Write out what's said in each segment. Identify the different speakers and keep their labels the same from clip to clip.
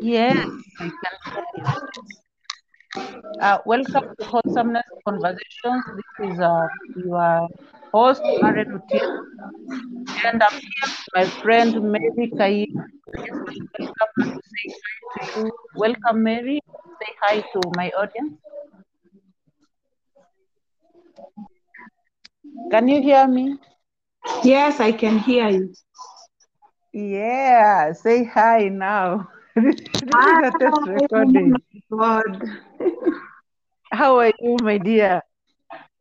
Speaker 1: Yes. Uh, welcome to Wholesomeness Conversations. This is uh, your host, Maren Otieno, and I'm here with my friend Mary Kai. Welcome say hi to you. Welcome, Mary. Say hi to my audience. Can you hear me?
Speaker 2: Yes, I can hear you.
Speaker 1: Yeah, say hi now. this is a test recording.
Speaker 2: God.
Speaker 1: How are you, my dear?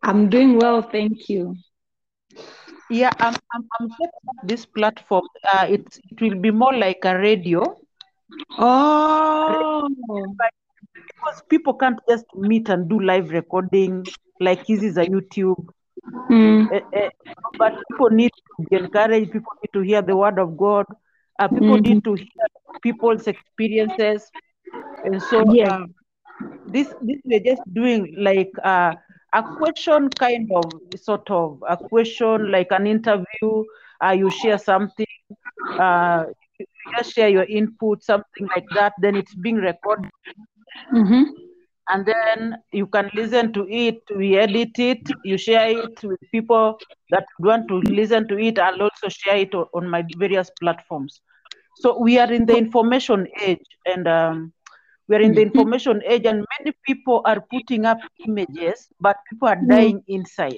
Speaker 2: I'm doing well, thank you.
Speaker 1: Yeah, I'm, I'm, I'm setting up this platform. Uh, it, it will be more like a radio
Speaker 2: Oh,
Speaker 1: but because people can't just meet and do live recording like this is a YouTube.
Speaker 2: Mm,
Speaker 1: Eh, eh, but people need to be encouraged. People need to hear the word of God. Uh, people
Speaker 2: mhm.
Speaker 1: need to hear people's experiences. And so
Speaker 2: yeah.
Speaker 1: uh, this this we're just doing like uh, a question kind of sort of a question like an interview uh, you share something uh, you just share your input something like that then it's being recorded
Speaker 2: Mhm.
Speaker 1: And then you can listen to it we edit it you share it with people that want to listen to it i'll also share it on my various platforms. So we are in the information age and um, we're in the information age and many people are putting up images but people are dying inside.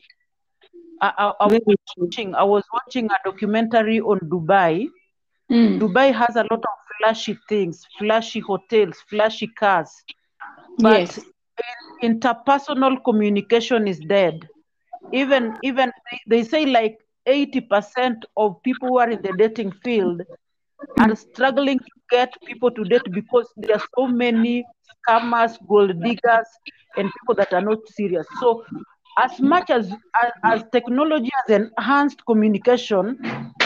Speaker 1: I, I, I was watching i was watching a documentary on dubai.
Speaker 2: Mm,
Speaker 1: dubai has a lot of flashy things flashy hotels flashy cars but
Speaker 2: Yes.
Speaker 1: interpersonal communication is dead even even they, say like 80% of people who are in the dating field are struggling to get people to date because there are so many scammers, gold diggers, and people that are not serious. So, as much as as, as technology has enhanced communication,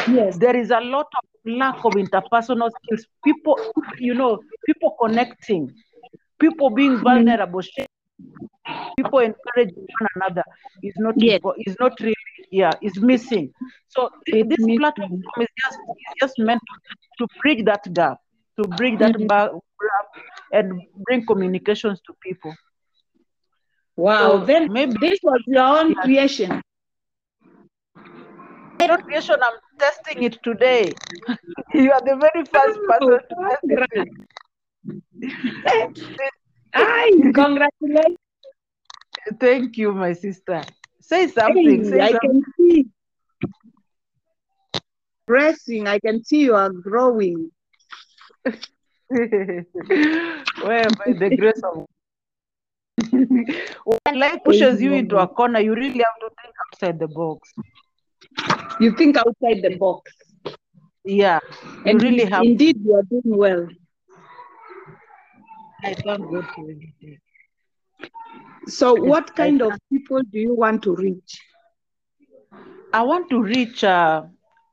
Speaker 2: Yes.
Speaker 1: there is a lot of lack of interpersonal skills. People, you know, people connecting, people being
Speaker 2: Mm,
Speaker 1: vulnerable, sharing, people encouraging one another is not
Speaker 2: Yes.
Speaker 1: is not really yeah is missing. So this platform is just is just meant to, to bridge that gap, to bridge that
Speaker 2: Mhm.
Speaker 1: gap and bring communications to people.
Speaker 2: Wow.
Speaker 1: So
Speaker 2: Then
Speaker 1: maybe
Speaker 2: this was your own
Speaker 1: yeah,
Speaker 2: creation.
Speaker 1: creation. I'm testing it today. you are the very first person to test it.
Speaker 2: Ay, congratulations.
Speaker 1: Thank you, my sister. Say something.
Speaker 2: Hey,
Speaker 1: Say
Speaker 2: I
Speaker 1: something.
Speaker 2: can see progressing. I can see you are growing.
Speaker 1: Where by the grace of when life pushes you into a corner, you really have to think outside the box.
Speaker 2: You think outside the box.
Speaker 1: Yeah, you
Speaker 2: And
Speaker 1: really have
Speaker 2: indeed, you are doing well.
Speaker 1: I God.
Speaker 2: So, what kind of people do you want to reach?
Speaker 1: I want to reach uh,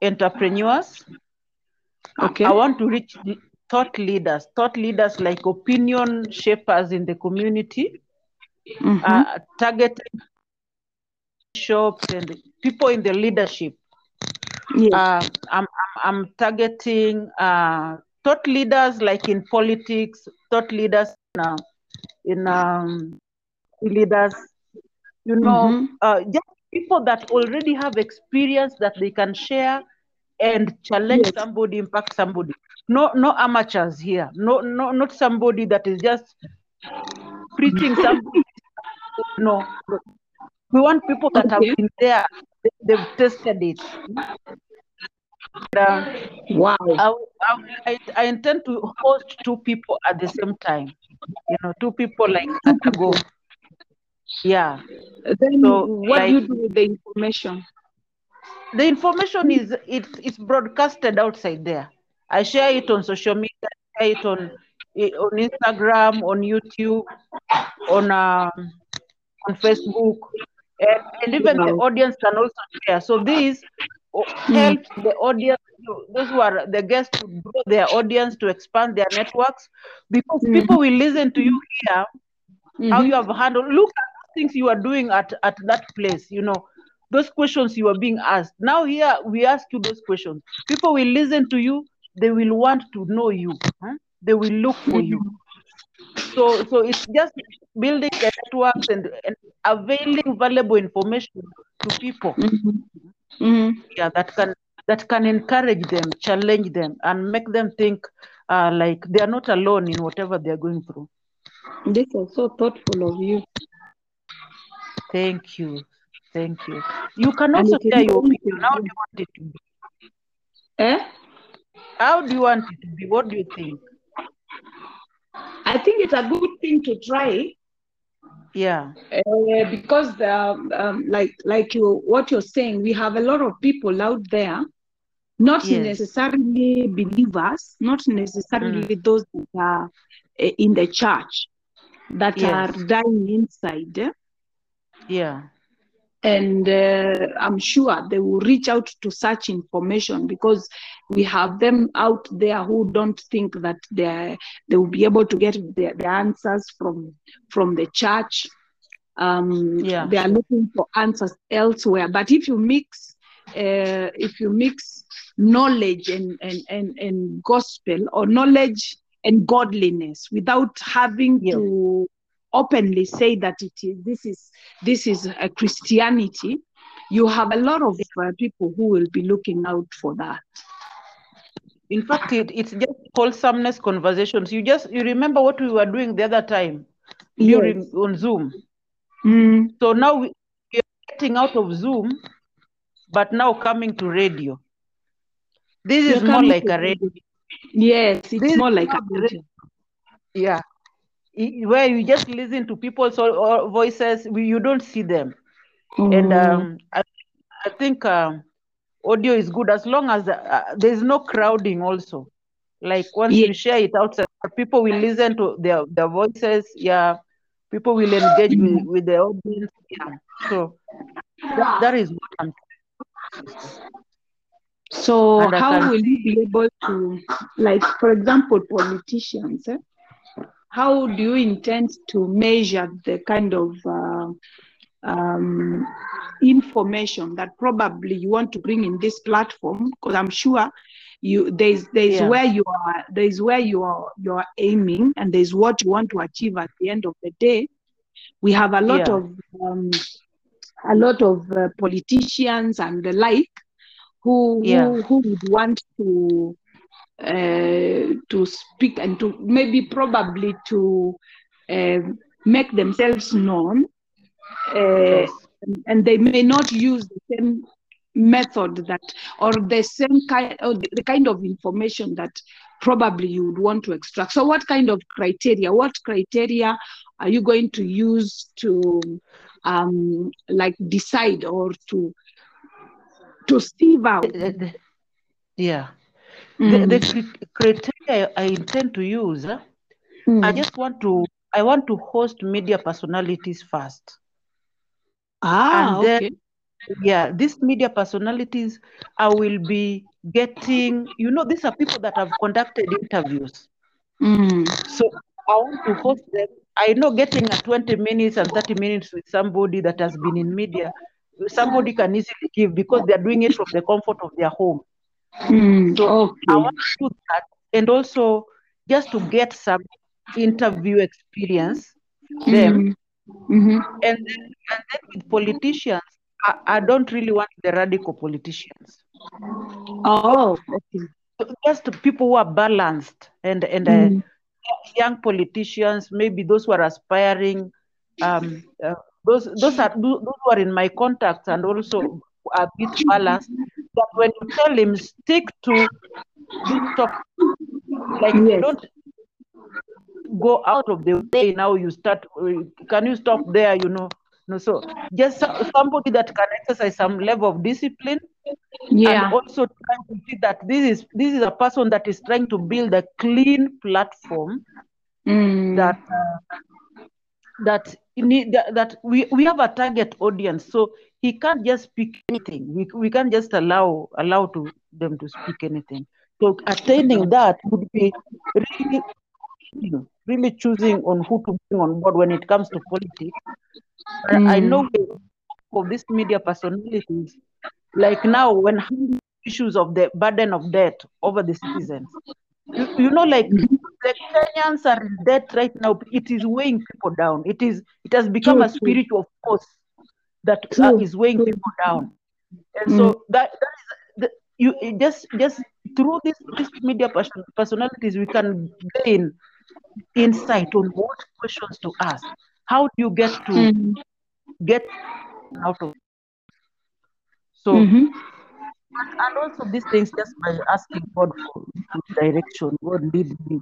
Speaker 1: entrepreneurs.
Speaker 2: Okay.
Speaker 1: I want to reach thought leaders, thought leaders like opinion shapers in the community,
Speaker 2: Mm-hmm.
Speaker 1: uh, targeting shops and people in the leadership.
Speaker 2: Yes.
Speaker 1: Uh, I'm, I'm, I'm targeting uh, thought leaders like in politics, thought leaders in, uh, in um, leaders, you know,
Speaker 2: Mm-hmm.
Speaker 1: uh, just people that already have experience that they can share and challenge
Speaker 2: Yes.
Speaker 1: somebody, impact somebody. No, no amateurs here. No, no, not somebody that is just preaching something. No, no. we want people that have been there. They've tested it.
Speaker 2: Wow.
Speaker 1: I, I, I, intend to host two people at the same time. You know, two people like at a go. Yeah.
Speaker 2: Then,
Speaker 1: So
Speaker 2: what
Speaker 1: like
Speaker 2: do you do with the information?
Speaker 1: the information is it, it's broadcasted outside there. I share it on social media, I share it on eh, on Instagram, on YouTube, on um, on Facebook, and, and even the audience can also share. So this o-
Speaker 2: Mm.
Speaker 1: the audience, those who are the guests, to grow their audience, to expand their networks, because
Speaker 2: Mm-hmm.
Speaker 1: people will listen to you here how you
Speaker 2: Mm-hmm.
Speaker 1: have handled. Look at the things you are doing at at that place. You know those questions you are being asked. Now here we ask you those questions. People will listen to you. They will want to know you. huh? they will look for you. So so it's just building the networks and, and availing valuable information to people.
Speaker 2: Mhm. Mhm.
Speaker 1: Yeah, that can that can encourage them, challenge them, and make them think uh, like they are not alone in whatever they are going through.
Speaker 2: This is so thoughtful of you.
Speaker 1: Thank you. Thank you. You can also share your opinion. How do you want it to be?
Speaker 2: Eh?
Speaker 1: How do you want it to be? What do you think?
Speaker 2: I think it's a good thing to try
Speaker 1: Yeah.
Speaker 2: uh, because the, um, like like you what you're saying, we have a lot of people out there, not
Speaker 1: Yes.
Speaker 2: necessarily believers, not necessarily those that are uh, in the church that
Speaker 1: Yes.
Speaker 2: are dying inside. eh?
Speaker 1: Yeah.
Speaker 2: And uh, I'm sure they will reach out to such information because we have them out there who don't think that they they will be able to get the, the answers from from the church. Um,
Speaker 1: Yeah.
Speaker 2: They are looking for answers elsewhere. But if you mix uh, if you mix knowledge and, and, and, and gospel or knowledge and godliness without having
Speaker 1: Yeah.
Speaker 2: to openly say that it is this is this is a Christianity, you have a lot of uh, people who will be looking out for that.
Speaker 1: In fact, it, it's just wholesomeness conversations. You just you remember what we were doing the other time during
Speaker 2: Yes.
Speaker 1: on Zoom.
Speaker 2: Mm,
Speaker 1: So now we, we are getting out of Zoom, but now coming to radio. This
Speaker 2: You're
Speaker 1: is more like a radio.
Speaker 2: Yes, it's
Speaker 1: This
Speaker 2: more like a
Speaker 1: the
Speaker 2: radio.
Speaker 1: Yeah. Where you just listen to people's voices, you don't see them. And
Speaker 2: Mm,
Speaker 1: um, I, I think um, audio is good as long as uh, there's no crowding also. Like once
Speaker 2: Yeah.
Speaker 1: you share it outside, people will listen to their, their voices. Yeah. People will engage with, with the audience. Yeah. So that, that is what I'm
Speaker 2: So
Speaker 1: And
Speaker 2: how will you be able to, like, for example, politicians? eh? How do you intend to measure the kind of uh, um, information that probably you want to bring in this platform? Because I'm sure you there's there's
Speaker 1: Yeah.
Speaker 2: where you are there's where you are you are aiming, and there's what you want to achieve at the end of the day. We have a lot
Speaker 1: Yeah.
Speaker 2: of um, a lot of uh, politicians and the like who
Speaker 1: Yeah.
Speaker 2: who, who would want to uh, to speak and to maybe probably to uh, make themselves known uh, and- they may not use the same method that or the same kind or the, kind of information that probably you would want to extract. So what kind of criteria what criteria are you going to use to um like decide or to to sieve out?
Speaker 1: The- the- yeah.
Speaker 2: Mm,
Speaker 1: The, the criteria I intend to use, I
Speaker 2: mm.
Speaker 1: just want to I want to host media personalities first.
Speaker 2: ah
Speaker 1: and then
Speaker 2: okay.
Speaker 1: yeah these media personalities i will be getting you know these are people that have conducted interviews.
Speaker 2: Mm,
Speaker 1: so i want to host them. I know getting a 20 minutes and 30 minutes with somebody that has been in media somebody can easily give because they're doing it from the comfort of their home
Speaker 2: mm,
Speaker 1: so i want to do that. And also just to get some interview experience them
Speaker 2: Mm, mhm.
Speaker 1: and then, and then with politicians I, I don't really want the radical politicians.
Speaker 2: Oh okay.
Speaker 1: Just people who are balanced and and uh,
Speaker 2: Mm,
Speaker 1: young politicians, maybe those who are aspiring, um, uh, those those are those who are in my contacts and also a bit balanced. That when you tell him stick to this topic, like
Speaker 2: yes
Speaker 1: don't go out of the way. Now you start. Can you stop there? You know. No, so just somebody that can exercise some level of discipline
Speaker 2: yeah.
Speaker 1: and also trying to see that this is this is a person that is trying to build a clean platform
Speaker 2: Mm,
Speaker 1: that uh, that need that, that we, we have a target audience so he can't just speak anything. We, we can't just allow allow to them to speak anything. So attaining that would be really really choosing on who to bring on board when it comes to politics. But i
Speaker 2: mm,
Speaker 1: know of these media personalities. Like now when issues of the burden of debt over the citizens. You, you know like the Kenyans are in debt right now. It is weighing people down. It is it has become a spiritual force that uh, is weighing people down. And so that, that is the, you just just through this this media person, personalities we can gain insight on what questions to ask. How do you get to
Speaker 2: Mm.
Speaker 1: get out of so
Speaker 2: Mhm.
Speaker 1: and also these things just by asking God for direction, God lead me.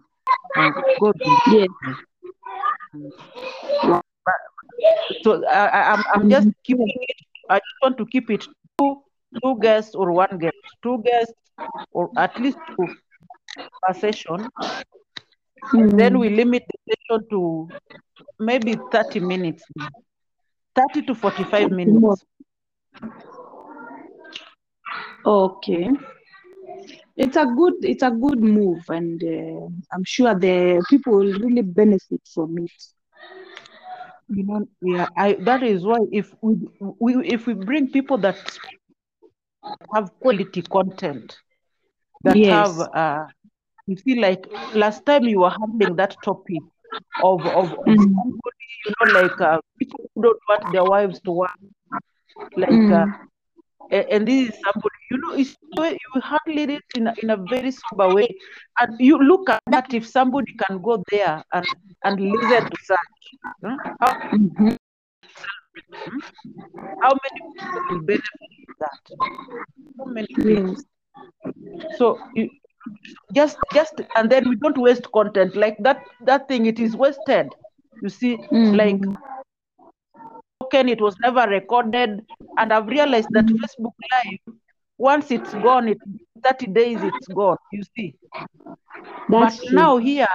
Speaker 1: God will
Speaker 2: Yes.
Speaker 1: So I, I, I'm, I'm just keeping it. I just want to keep it two two guests or one guest, two guests or at least two per session. Then
Speaker 2: Mm.
Speaker 1: we limit the session to maybe 30 minutes, 30 to 45 minutes.
Speaker 2: Okay. It's a good it's a good move and uh, I'm sure the people will really benefit from it.
Speaker 1: You know, yeah, I that is why if we, we if we bring people that have quality content that
Speaker 2: Yes.
Speaker 1: have uh you feel like last time you were handling that topic of of,
Speaker 2: Mm.
Speaker 1: somebody, you know, like uh, people who don't want their wives to work, like uh,
Speaker 2: Mm.
Speaker 1: a- and this is somebody you know it's you handle it in a, in a very sober way and you look at that if somebody can go there and and listen to such huh? how,
Speaker 2: Mhm.
Speaker 1: how many people will benefit from that so many
Speaker 2: Yes.
Speaker 1: so you, just just and then we don't waste content like that that thing it is wasted you see like
Speaker 2: Mhm.
Speaker 1: token it was never recorded and i've realized that facebook live once it's gone it 30 days it's gone you see
Speaker 2: That's
Speaker 1: but
Speaker 2: true.
Speaker 1: now here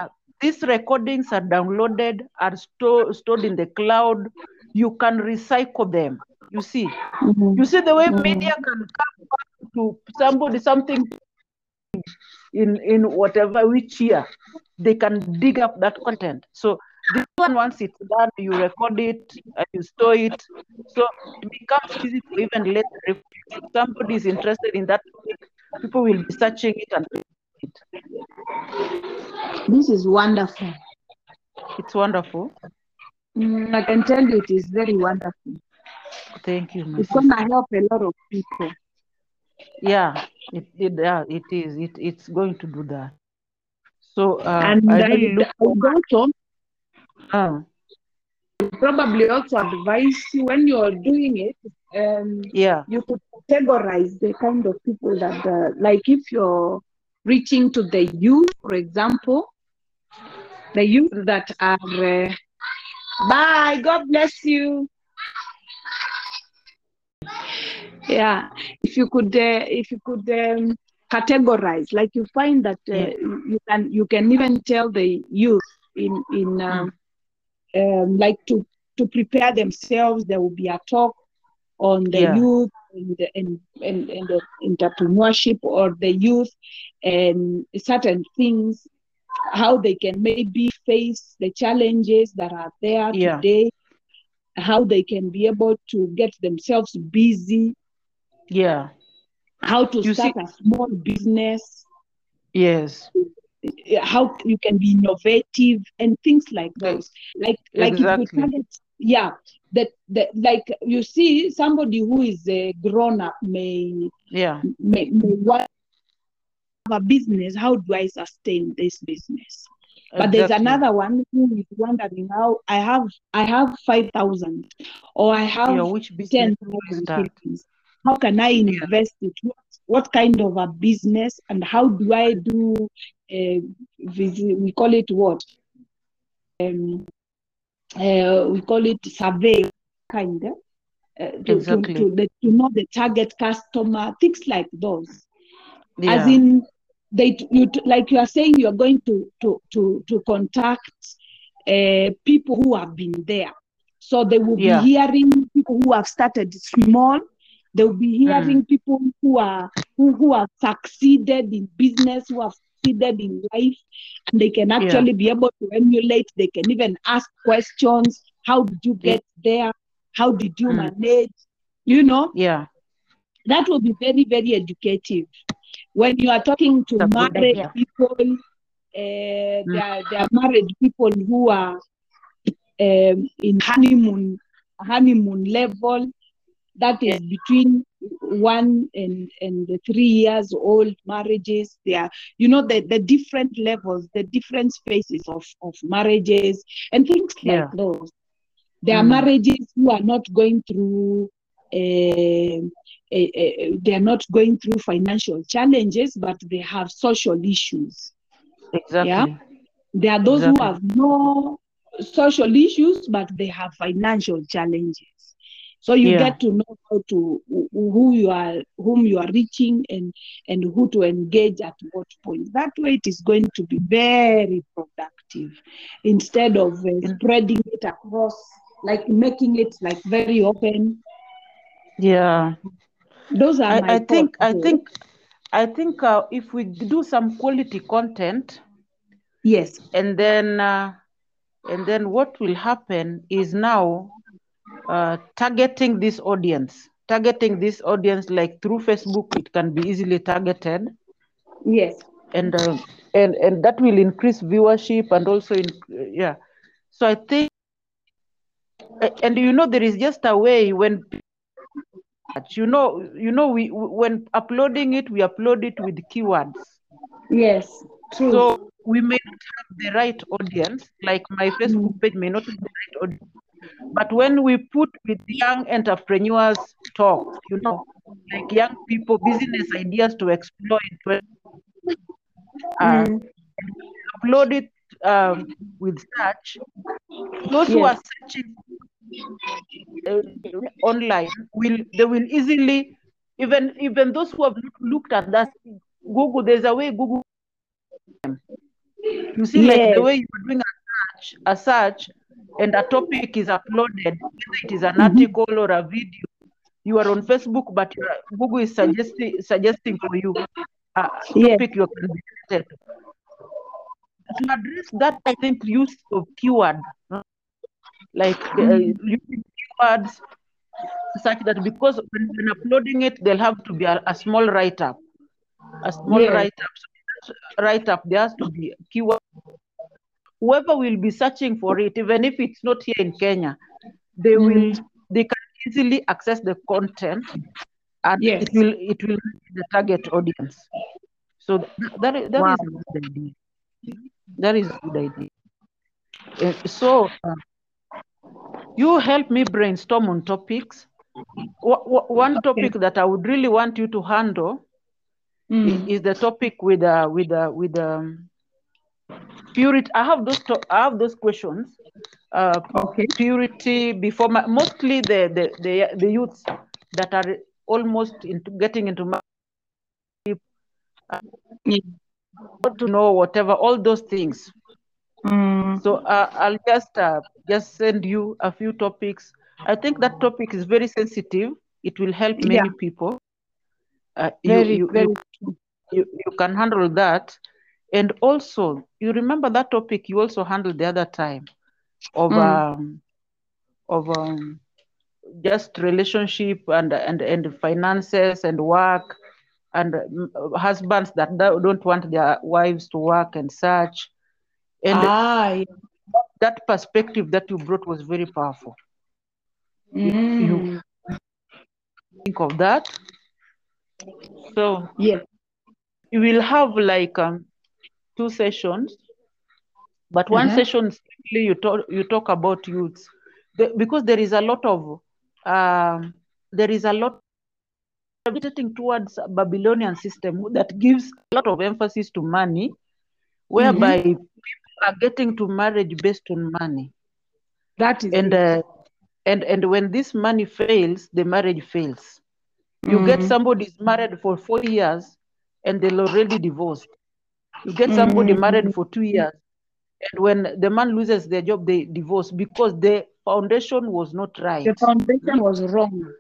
Speaker 1: these recordings are downloaded are sto- stored in the cloud you can recycle them you see
Speaker 2: Mhm.
Speaker 1: you see the way
Speaker 2: Mhm.
Speaker 1: media can come back to somebody something in in whatever which year they can dig up that content so this one once it's done you record it and you store it so it becomes easy to even later if somebody is interested in that topic people will be searching it and it.
Speaker 2: This is wonderful.
Speaker 1: it's wonderful
Speaker 2: Mm, I can tell you it is very wonderful.
Speaker 1: thank you my
Speaker 2: It's
Speaker 1: sister.
Speaker 2: gonna help a lot of people.
Speaker 1: yeah it, it yeah it is it, it's going to do that so uh,
Speaker 2: And
Speaker 1: i
Speaker 2: I
Speaker 1: really look
Speaker 2: also
Speaker 1: uh,
Speaker 2: probably also advise you when you're doing it, um,
Speaker 1: yeah
Speaker 2: you could categorize the kind of people that, uh, like if you're reaching to the youth, for example, the youth that are, uh, bye, God bless you. Yeah, if you could, uh, if you could um, categorize, like you find that uh,
Speaker 1: Yeah.
Speaker 2: you can, you can even tell the youth in in um, um, like to to prepare themselves. There will be a talk on the
Speaker 1: Yeah.
Speaker 2: youth and, and, and, and the entrepreneurship or the youth and certain things, how they can maybe face the challenges that are there
Speaker 1: Yeah.
Speaker 2: today, how they can be able to get themselves busy,
Speaker 1: yeah
Speaker 2: how to
Speaker 1: You see-
Speaker 2: start a small business,
Speaker 1: yes Uh,
Speaker 2: how you can be innovative and things like those. Like like if
Speaker 1: Exactly.
Speaker 2: we target, yeah, that that like you see somebody who is a grown up may
Speaker 1: yeah
Speaker 2: may, may want have a business. How do I sustain this business? But there's
Speaker 1: exactly.
Speaker 2: another one who is wondering how I have I have five thousand or I have
Speaker 1: yeah which
Speaker 2: ten thousand. How can I invest it? What, what kind of a business and how do I do? Uh, we call it what? Um, uh, we call it survey kind. Uh, to,
Speaker 1: Exactly.
Speaker 2: to, to, the, to know the target customer, things like those
Speaker 1: yeah
Speaker 2: as in they you like you are saying you are going to to to to contact uh, people who have been there so they will
Speaker 1: Yeah.
Speaker 2: be hearing people who have started small they will be hearing people who are who, who have succeeded in business who have succeeded in life and they can actually be able to emulate they can even ask questions. How did you
Speaker 1: Yeah.
Speaker 2: get there? How did you
Speaker 1: Mm.
Speaker 2: manage? You know?
Speaker 1: Yeah.
Speaker 2: That will be very very educative. When you are talking to
Speaker 1: That's good
Speaker 2: married people uh, there, are, there are married people who are um, in honeymoon honeymoon level that is between one and and the three years old marriages There are you know the, the different levels the different phases of, of marriages and things like
Speaker 1: Yeah.
Speaker 2: those there are
Speaker 1: Mm.
Speaker 2: marriages who are not going through uh, uh, uh, they are not going through financial challenges but they have social issues
Speaker 1: Exactly.
Speaker 2: there are those who have no social issues, but they have financial challenges. So you
Speaker 1: Yeah.
Speaker 2: get to know how to who you are, whom you are reaching, and and who to engage at what point. That way, it is going to be very productive instead of uh, spreading it across, like making it like very open.
Speaker 1: Yeah.
Speaker 2: Those are
Speaker 1: I, I think I think I think uh, if we do some quality content
Speaker 2: yes,
Speaker 1: and then uh, and then what will happen is now uh, targeting this audience. Targeting this audience like through facebook it can be easily targeted.
Speaker 2: Yes,
Speaker 1: and uh, and and that will increase viewership and also in yeah. So i think and you know there is just a way when you know you know we when uploading it we upload it with keywords.
Speaker 2: Yes, true.
Speaker 1: so we may not have the right audience like my facebook page may not have the right audience but when we put with young entrepreneurs talk you know like young people business ideas to explore into uh,
Speaker 2: Mm,
Speaker 1: upload it um, with search those who are searching uh, online will they will easily even even those who have not looked at that google there's a way google. You see like the way you're doing a search a search and a topic is uploaded. Whether it is an
Speaker 2: Mhm.
Speaker 1: article or a video you are on facebook but google is suggesting suggesting for you a
Speaker 2: yes,
Speaker 1: topic you can be related to. address that i think use of keyword uh, like uh,
Speaker 2: Mm,
Speaker 1: using keywords such that because when, when uploading it there'll have to be a, a small write-up. A small
Speaker 2: yes,
Speaker 1: write-up. So write-up there has to be keyword whoever will be searching for it even if it's not here in kenya they will
Speaker 2: mm,
Speaker 1: they can easily access the content and
Speaker 2: yes.
Speaker 1: it will it will the target audience so th- that is, that
Speaker 2: Wow.
Speaker 1: is a good idea that is a good idea Uh, so uh, you help me brainstorm on topics Wha- wha- one
Speaker 2: Okay.
Speaker 1: topic that i would really want you to handle
Speaker 2: Mm,
Speaker 1: is the topic with uh, with uh, with um, purity i have those i have those questions uh,
Speaker 2: okay.
Speaker 1: purity before my, mostly the, the the the youths that are almost into getting into marriage,
Speaker 2: Yeah.
Speaker 1: want to know whatever all those things
Speaker 2: Mm,
Speaker 1: so uh, i'll just uh, just send you a few topics i think that topic is very sensitive it will help
Speaker 2: yeah.
Speaker 1: many people uh,
Speaker 2: Very,
Speaker 1: you
Speaker 2: very
Speaker 1: you
Speaker 2: true.
Speaker 1: you you can handle that and also you remember that topic you also handled the other time of
Speaker 2: Mm,
Speaker 1: um of um just relationship and and and finances and work and mm, husbands that do- don't want their wives to work and such. And
Speaker 2: ah, yeah.
Speaker 1: that perspective that you brought was very powerful. If you
Speaker 2: Mm,
Speaker 1: think of that? So
Speaker 2: yes.
Speaker 1: you will have like um, two sessions but one
Speaker 2: Uh-huh.
Speaker 1: session strictly you talk you talk about youths. The- because there is a lot of um, there is a lot gravitating towards a babylonian system that gives a lot of emphasis to money whereby
Speaker 2: Mm-hmm.
Speaker 1: people are getting to marriage based on money.
Speaker 2: That is
Speaker 1: and uh, and and when this money fails the marriage fails. You get
Speaker 2: Mm,
Speaker 1: somebody is married for four years and they're already divorced you get somebody
Speaker 2: mm,
Speaker 1: married for two years and when the man loses their job they divorce because the foundation was not right
Speaker 2: the foundation was wrong.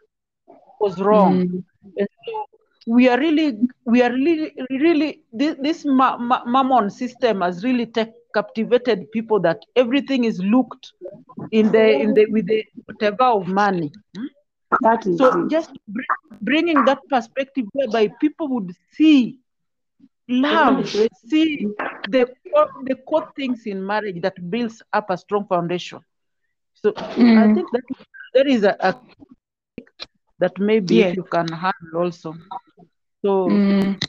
Speaker 1: was wrong
Speaker 2: Mm,
Speaker 1: and so we are really we are really really this, this ma- ma- mammon system has really take, captivated people that everything is looked in the in the with the whatever of money Hmm?
Speaker 2: that is
Speaker 1: so
Speaker 2: it.
Speaker 1: just bring, bringing that perspective whereby people would see love see the core, the core things in marriage that builds up a strong foundation. So I
Speaker 2: Mm.
Speaker 1: think that there is a, a that maybe if you can handle also. So
Speaker 2: Mm.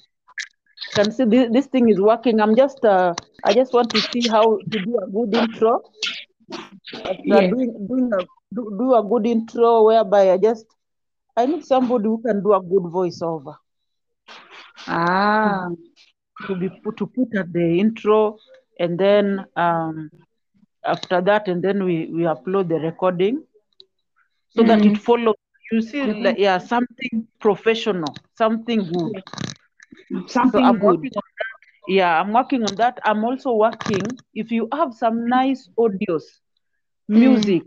Speaker 1: can see this, this thing is working. I'm just uh, I just want to see how to do a good intro. After
Speaker 2: Yes.
Speaker 1: doing doing a do, do a good intro whereby I just I need somebody who can do a good voiceover
Speaker 2: Ah.
Speaker 1: To be put to put at the intro and then um after that and then we we upload the recording so that it
Speaker 2: Mm.
Speaker 1: follows you see
Speaker 2: Mhm.
Speaker 1: like yeah something professional something good so
Speaker 2: Something
Speaker 1: i'm
Speaker 2: good.
Speaker 1: on that yeah i'm working on that i'm also working if you have some nice audios
Speaker 2: Mm.
Speaker 1: music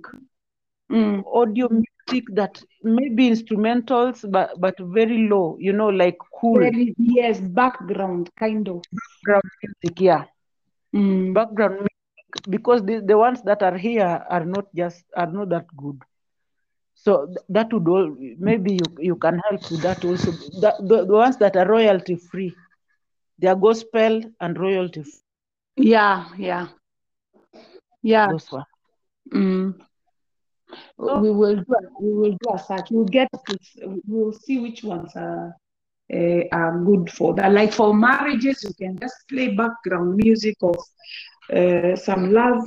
Speaker 2: Mm.
Speaker 1: audio music that maybe instrumentals but but very low you know like cool
Speaker 2: is yes background kind of.
Speaker 1: background music yeah
Speaker 2: Mm.
Speaker 1: background music because the, the ones that are here are not just are not that good so that would all maybe you, you can help with that also the, the, the ones that are royalty free they are gospel and royalty free
Speaker 2: Yeah, yeah, yeah.
Speaker 1: those ones
Speaker 2: Mm.
Speaker 1: So
Speaker 2: We will do a, we will do a search. We'll get we'll see which ones are uh, are good for that. Like for marriages, you can just play background music of uh, some love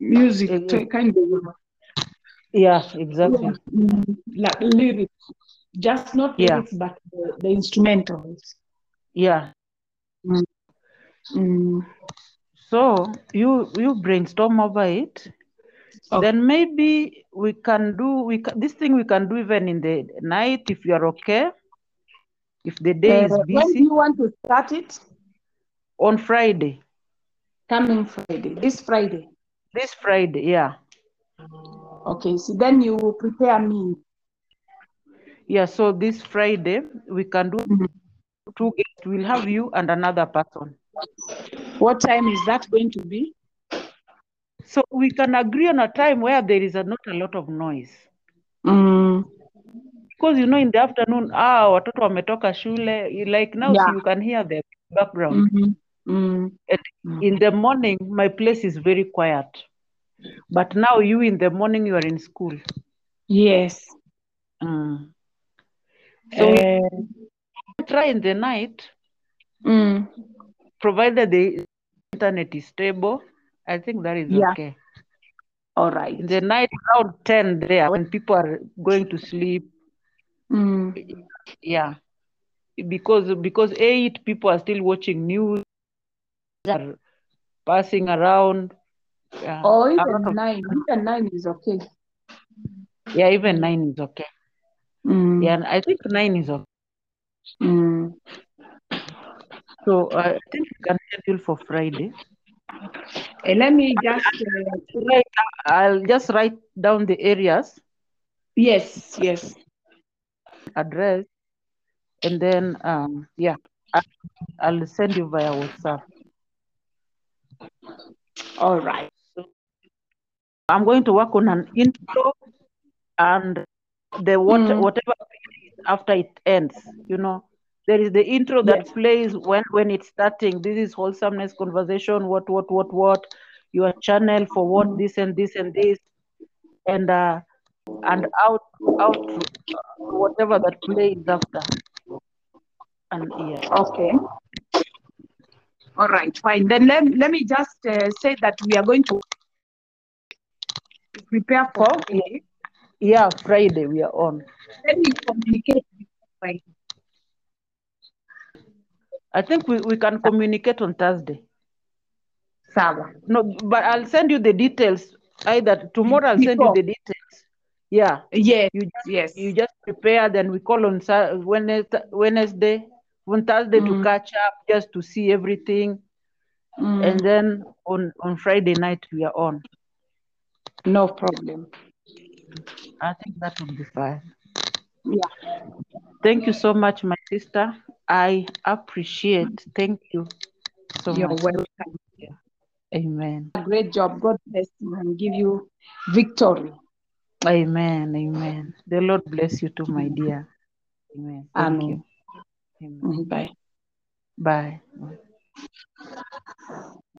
Speaker 2: music,
Speaker 1: eh,
Speaker 2: to- kind of
Speaker 1: yeah exactly
Speaker 2: mm, like lyrics, just not
Speaker 1: yeah
Speaker 2: lyrics, but the, the instrumentals.
Speaker 1: yeah
Speaker 2: Mm. Mm.
Speaker 1: so you you brainstorm over it
Speaker 2: Okay.
Speaker 1: then maybe we can do we can, this thing we can do even in the night if you are okay if the day
Speaker 2: Uh,
Speaker 1: is
Speaker 2: when do you want to start it?
Speaker 1: on friday
Speaker 2: Coming Friday, this Friday.
Speaker 1: this friday yeah
Speaker 2: Okay, so then you will prepare me.
Speaker 1: yeah so this friday we can do
Speaker 2: Mhm.
Speaker 1: two guests we'll have you and another person
Speaker 2: What time is that going to be?
Speaker 1: So we can agree on a time where there is a, not a lot of noise
Speaker 2: Mm,
Speaker 1: because you know in the afternoon ah watoto wametoka shule like now
Speaker 2: yeah.
Speaker 1: see you can hear the background
Speaker 2: Mhm. Mm,
Speaker 1: and
Speaker 2: mm.
Speaker 1: in the morning my place is very quiet but now you in the morning you are in school
Speaker 2: Yes.
Speaker 1: Mm. so
Speaker 2: Uh,
Speaker 1: try in the night
Speaker 2: mm,
Speaker 1: provided the internet is stable i think that is
Speaker 2: yeah.
Speaker 1: okay
Speaker 2: All
Speaker 1: in the night around 10 there when people are going to sleep
Speaker 2: Mm,
Speaker 1: yeah because because eight people are still watching news are passing around a lot
Speaker 2: even
Speaker 1: of
Speaker 2: nine. Even nine is okay.
Speaker 1: yeah even nine is okay
Speaker 2: Mm,
Speaker 1: yeah i think nine is okay
Speaker 2: mm.
Speaker 1: so uh, i think we can schedule for friday
Speaker 2: Uh, let me just. Uh,
Speaker 1: i'll just write down the areas
Speaker 2: yes. Yes.
Speaker 1: address and then um yeah i'll send you via whatsapp
Speaker 2: All right.
Speaker 1: so i'm going to work on an intro and the what
Speaker 2: Mm,
Speaker 1: whatever after it ends you know there is the intro that
Speaker 2: yes.
Speaker 1: plays when when it's starting this is wholesomeness conversation what what what what your channel for what
Speaker 2: Mm,
Speaker 1: this and this and this and uh and out out whatever that plays after and yeah
Speaker 2: okay. All right. Fine. Then let, let me just uh, say that we are going to prepare for
Speaker 1: yeah friday we are on
Speaker 2: Let me communicate with Friday.
Speaker 1: I think we, we can communicate on thursday
Speaker 2: Sawa.
Speaker 1: no but i'll send you the details either tomorrow i'll send you the details yeah
Speaker 2: Yes.
Speaker 1: you just
Speaker 2: Yes.
Speaker 1: you just prepare then we call on wednesday wednesday on thursday to
Speaker 2: Mm,
Speaker 1: catch up just to see everything
Speaker 2: mm,
Speaker 1: and then on on friday night we are on
Speaker 2: no problem.
Speaker 1: i think that would be fine
Speaker 2: Yeah.
Speaker 1: thank you so much my sister i appreciate thank you so
Speaker 2: You're
Speaker 1: much
Speaker 2: welcome.
Speaker 1: amen
Speaker 2: Great job. God bless you and give you victory.
Speaker 1: amen amen the lord bless you too my dear amen thank you
Speaker 2: Amen.
Speaker 1: amen
Speaker 2: Mm, Bye.
Speaker 1: bye